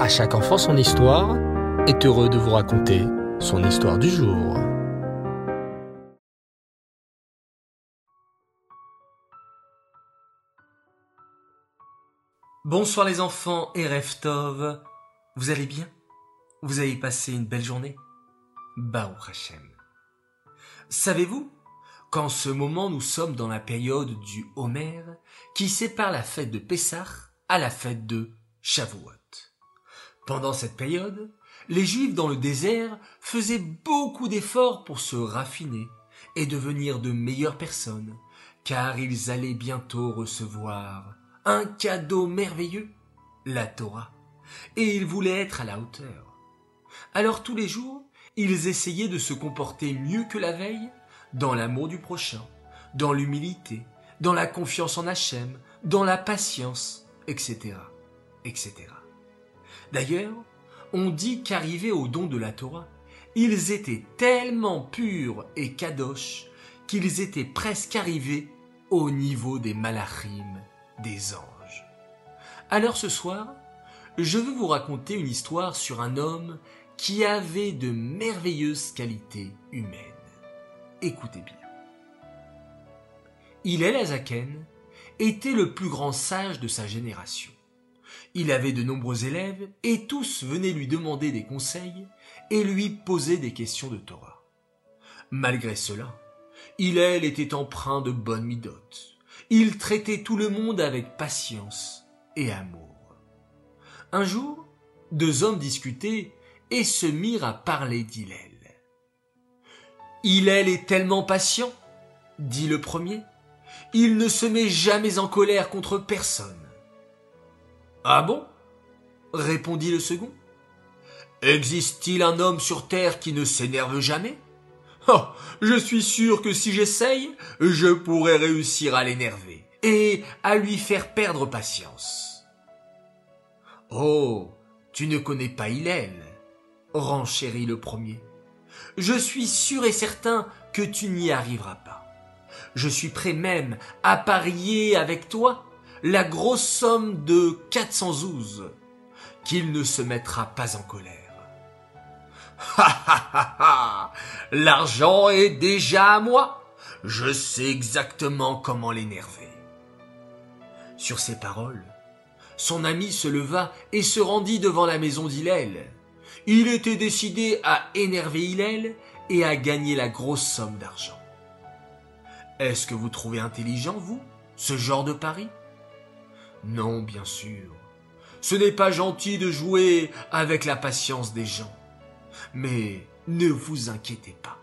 À chaque enfant son histoire est heureux de vous raconter son histoire du jour. Bonsoir les enfants et Reftov. Vous allez bien? Vous avez passé une belle journée? Baou Hashem. Savez-vous qu'en ce moment nous sommes dans la période du Homer qui sépare la fête de Pessah à la fête de Shavuot? Pendant cette période, les Juifs dans le désert faisaient beaucoup d'efforts pour se raffiner et devenir de meilleures personnes, car ils allaient bientôt recevoir un cadeau merveilleux, la Torah, et ils voulaient être à la hauteur. Alors tous les jours, ils essayaient de se comporter mieux que la veille, dans l'amour du prochain, dans l'humilité, dans la confiance en Hachem, dans la patience, etc., etc. D'ailleurs, on dit qu'arrivés au don de la Torah, ils étaient tellement purs et kadosh qu'ils étaient presque arrivés au niveau des malachim, des anges. Alors ce soir, je veux vous raconter une histoire sur un homme qui avait de merveilleuses qualités humaines. Écoutez bien. Hillel Azaken était le plus grand sage de sa génération. Il avait de nombreux élèves et tous venaient lui demander des conseils et lui poser des questions de Torah. Malgré cela, Hillel était empreint de bonnes midotes. Il traitait tout le monde avec patience et amour. Un jour, deux hommes discutaient et se mirent à parler d'Hillel. Hillel est tellement patient, dit le premier. Il ne se met jamais en colère contre personne. Ah bon? répondit le second. Existe-t-il un homme sur terre qui ne s'énerve jamais? Oh, je suis sûr que si j'essaye, je pourrais réussir à l'énerver et à lui faire perdre patience. Oh, tu ne connais pas Hillel, renchérit le premier. Je suis sûr et certain que tu n'y arriveras pas. Je suis prêt même à parier avec toi la grosse somme de 412 qu'il ne se mettra pas en colère. Ha ha ha ha L'argent est déjà à moi. Je sais exactement comment l'énerver. Sur ces paroles, son ami se leva et se rendit devant la maison d'Hillel. Il était décidé à énerver Hillel et à gagner la grosse somme d'argent. Est-ce que vous trouvez intelligent, vous, ce genre de pari? Non, bien sûr. Ce n'est pas gentil de jouer avec la patience des gens. Mais ne vous inquiétez pas.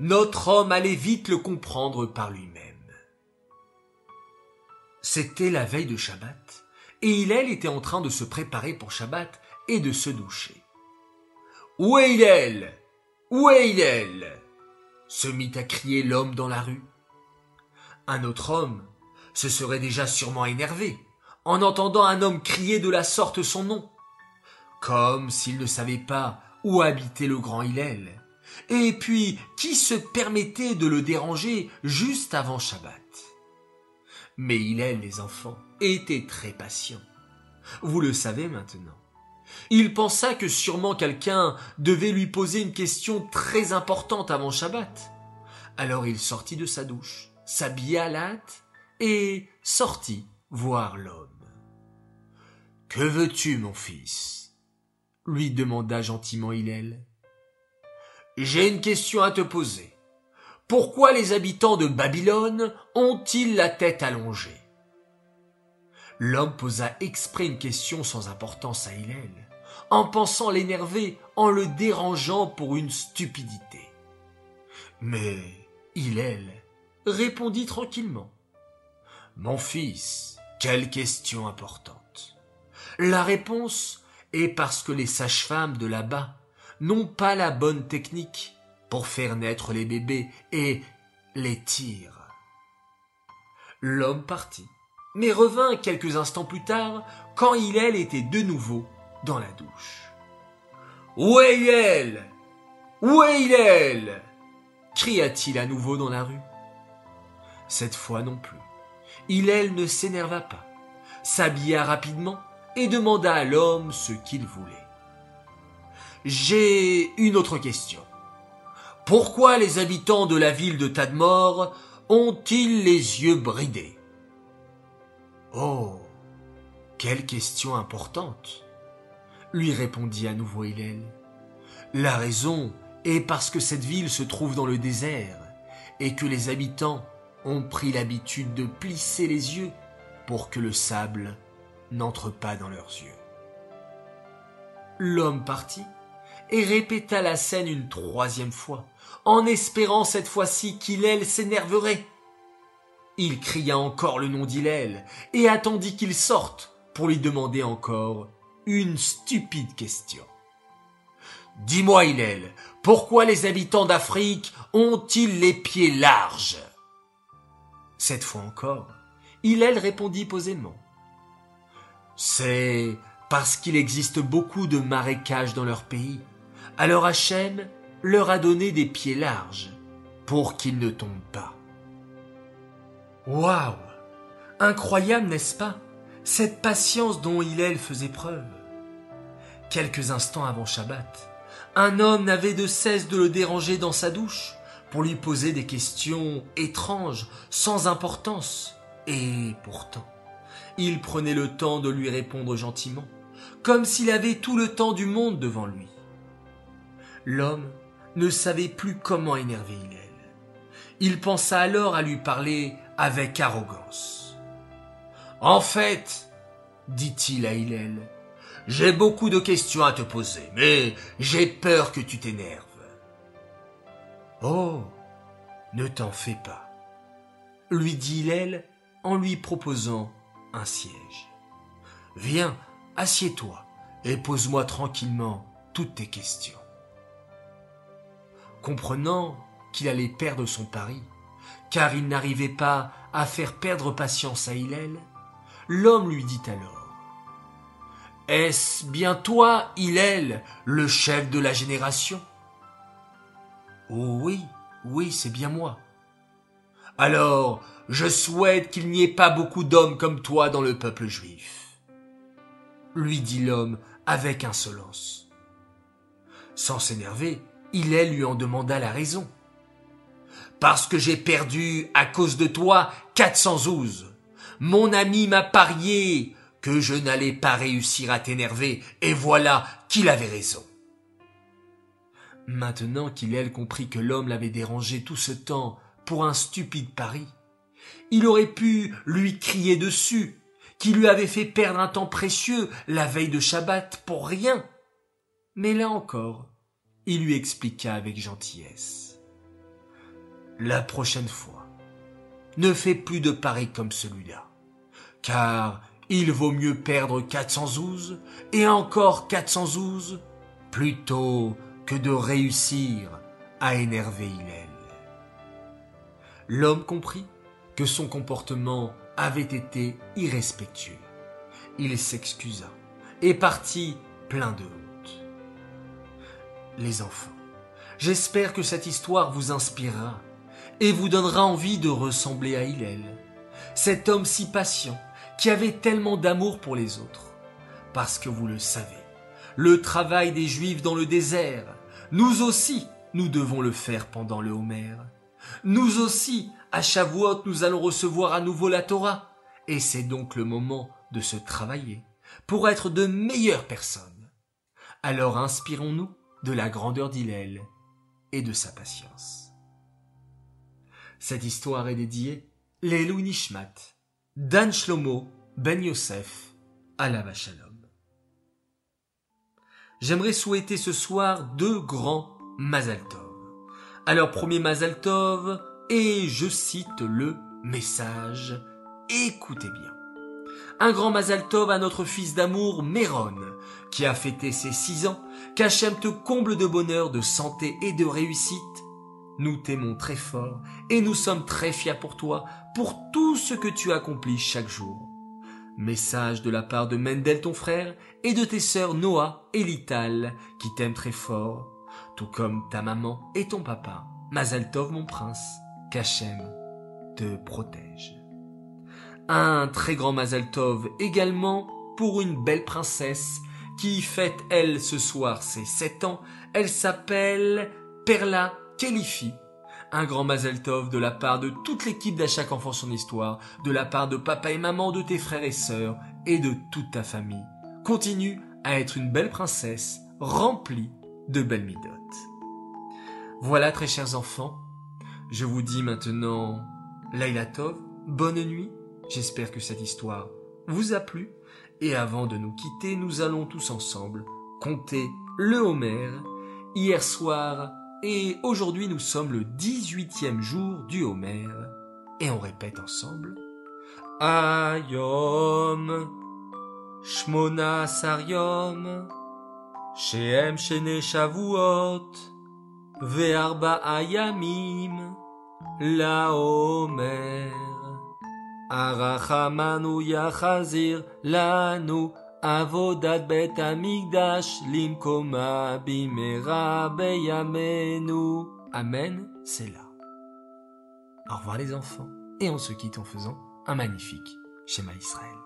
Notre homme allait vite le comprendre par lui-même. C'était la veille de Shabbat, et Hillel était en train de se préparer pour Shabbat et de se doucher. Où est Hillel? Où est Hillel? se mit à crier l'homme dans la rue. Un autre homme se serait déjà sûrement énervé en entendant un homme crier de la sorte son nom, comme s'il ne savait pas où habitait le grand Hillel, et puis qui se permettait de le déranger juste avant Shabbat? Mais Hillel, les enfants, était très patient. Vous le savez maintenant. Il pensa que sûrement quelqu'un devait lui poser une question très importante avant Shabbat. Alors il sortit de sa douche s'habilla à hâte et sortit voir l'homme. Que veux-tu, mon fils? lui demanda gentiment Hillel. J'ai une question à te poser. Pourquoi les habitants de Babylone ont-ils la tête allongée? L'homme posa exprès une question sans importance à Hillel, en pensant l'énerver en le dérangeant pour une stupidité. Mais Hillel répondit tranquillement. Mon fils, quelle question importante. La réponse est parce que les sages-femmes de là-bas n'ont pas la bonne technique pour faire naître les bébés et les tirer. L'homme partit, mais revint quelques instants plus tard quand Hillel était de nouveau dans la douche. Où est Hillel Où est Hillel cria-t-il à nouveau dans la rue. Cette fois non plus. Hillel ne s'énerva pas, s'habilla rapidement et demanda à l'homme ce qu'il voulait. J'ai une autre question. Pourquoi les habitants de la ville de Tadmor ont-ils les yeux bridés? Oh, quelle question importante, lui répondit à nouveau Hillel. La raison est parce que cette ville se trouve dans le désert et que les habitants ont pris l'habitude de plisser les yeux pour que le sable n'entre pas dans leurs yeux. L'homme partit et répéta la scène une troisième fois, en espérant cette fois-ci qu'Hillel s'énerverait. Il cria encore le nom d'Hillel et attendit qu'il sorte pour lui demander encore une stupide question. Dis-moi, Hillel, pourquoi les habitants d'Afrique ont-ils les pieds larges? Cette fois encore, Hillel répondit posément. C'est parce qu'il existe beaucoup de marécages dans leur pays. Alors Hachem leur a donné des pieds larges pour qu'ils ne tombent pas. Waouh Incroyable, n'est-ce pas? Cette patience dont Hillel faisait preuve. Quelques instants avant Shabbat, un homme n'avait de cesse de le déranger dans sa douche pour lui poser des questions étranges, sans importance. Et pourtant, il prenait le temps de lui répondre gentiment, comme s'il avait tout le temps du monde devant lui. L'homme ne savait plus comment énerver Hillel. Il pensa alors à lui parler avec arrogance. En fait, dit-il à Hillel, j'ai beaucoup de questions à te poser, mais j'ai peur que tu t'énerves. Oh, ne t'en fais pas, lui dit Hillel en lui proposant un siège. Viens, assieds-toi et pose-moi tranquillement toutes tes questions. Comprenant qu'il allait perdre son pari, car il n'arrivait pas à faire perdre patience à Hillel, l'homme lui dit alors est-ce bien toi, Hillel, le chef de la génération? Oh oui, oui, c'est bien moi. Alors, je souhaite qu'il n'y ait pas beaucoup d'hommes comme toi dans le peuple juif. Lui dit l'homme avec insolence. Sans s'énerver, Hillel lui en demanda la raison. Parce que j'ai perdu, à cause de toi, quatre cents ouzes. Mon ami m'a parié que je n'allais pas réussir à t'énerver, et voilà qu'il avait raison. Maintenant qu'Hillel comprit que l'homme l'avait dérangé tout ce temps pour un stupide pari, il aurait pu lui crier dessus, qui lui avait fait perdre un temps précieux la veille de Shabbat pour rien. Mais là encore, il lui expliqua avec gentillesse. La prochaine fois, ne fais plus de paris comme celui-là, car il vaut mieux perdre 412 et encore 412 plutôt de réussir à énerver Hillel. L'homme comprit que son comportement avait été irrespectueux. Il s'excusa et partit plein de honte. Les enfants, j'espère que cette histoire vous inspirera et vous donnera envie de ressembler à Hillel, cet homme si patient qui avait tellement d'amour pour les autres. Parce que vous le savez, le travail des Juifs dans le désert, nous aussi, nous devons le faire pendant le Homer. Nous aussi, à Shavuot, nous allons recevoir à nouveau la Torah. Et c'est donc le moment de se travailler pour être de meilleures personnes. Alors inspirons-nous de la grandeur d'Hillel et de sa patience. Cette histoire est dédiée Lelou Nishmat, Dan Shlomo Ben Yosef, la Shalom. J'aimerais souhaiter ce soir deux grands Mazal Tov. Alors premier Mazal Tov, et je cite le message, écoutez bien. Un grand Mazal Tov à notre fils d'amour Méron, qui a fêté ses six ans, qu'Hachem te comble de bonheur, de santé et de réussite. Nous t'aimons très fort et nous sommes très fiers pour toi, pour tout ce que tu accomplis chaque jour. Message de la part de Mendel ton frère et de tes sœurs Noah et Lital qui t'aiment très fort, tout comme ta maman et ton papa. Mazaltov mon prince, qu'Hachem te protège. Un très grand Mazaltov également pour une belle princesse qui fête, elle, ce soir ses sept ans. Elle s'appelle Perla Kelifi. Un grand Mazel Tov de la part de toute l'équipe d'À enfant son histoire, de la part de papa et maman, de tes frères et sœurs et de toute ta famille. Continue à être une belle princesse remplie de belles midotes. Voilà, très chers enfants, je vous dis maintenant Laila Tov, bonne nuit. J'espère que cette histoire vous a plu. Et avant de nous quitter, nous allons tous ensemble compter le Homer. Hier soir et aujourd'hui, nous sommes le 18e jour du Homer. Et on répète ensemble. Ayom, Shmona Sariom, Shene Shavuot, Ve'arba Ayamim, La Homer. Arachamanu Yachazir Lanu Avodat Bet Amigdash Limkoma Bimera Beyamenu. Amen, c'est là. Au revoir les enfants. Et on se quitte en faisant un magnifique schéma Israël.